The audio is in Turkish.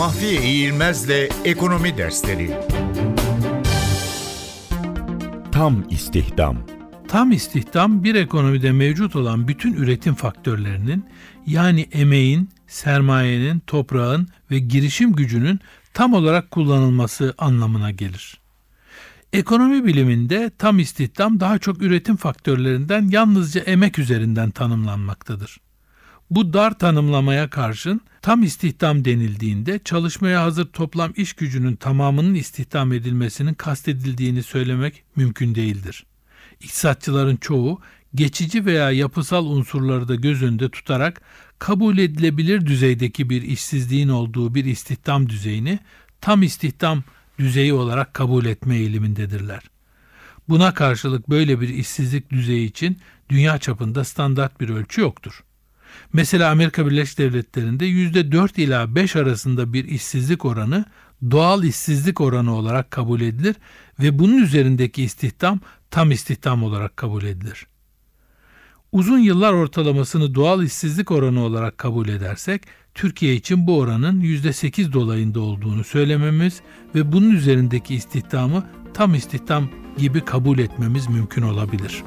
Mahfiye İğilmez'le Ekonomi Dersleri Tam istihdam. Tam istihdam bir ekonomide mevcut olan bütün üretim faktörlerinin yani emeğin, sermayenin, toprağın ve girişim gücünün tam olarak kullanılması anlamına gelir. Ekonomi biliminde tam istihdam daha çok üretim faktörlerinden yalnızca emek üzerinden tanımlanmaktadır. Bu dar tanımlamaya karşın tam istihdam denildiğinde çalışmaya hazır toplam iş gücünün tamamının istihdam edilmesinin kastedildiğini söylemek mümkün değildir. İktisatçıların çoğu geçici veya yapısal unsurları da göz önünde tutarak kabul edilebilir düzeydeki bir işsizliğin olduğu bir istihdam düzeyini tam istihdam düzeyi olarak kabul etme eğilimindedirler. Buna karşılık böyle bir işsizlik düzeyi için dünya çapında standart bir ölçü yoktur. Mesela Amerika Birleşik Devletleri'nde %4 ila 5 arasında bir işsizlik oranı doğal işsizlik oranı olarak kabul edilir ve bunun üzerindeki istihdam tam istihdam olarak kabul edilir. Uzun yıllar ortalamasını doğal işsizlik oranı olarak kabul edersek Türkiye için bu oranın %8 dolayında olduğunu söylememiz ve bunun üzerindeki istihdamı tam istihdam gibi kabul etmemiz mümkün olabilir.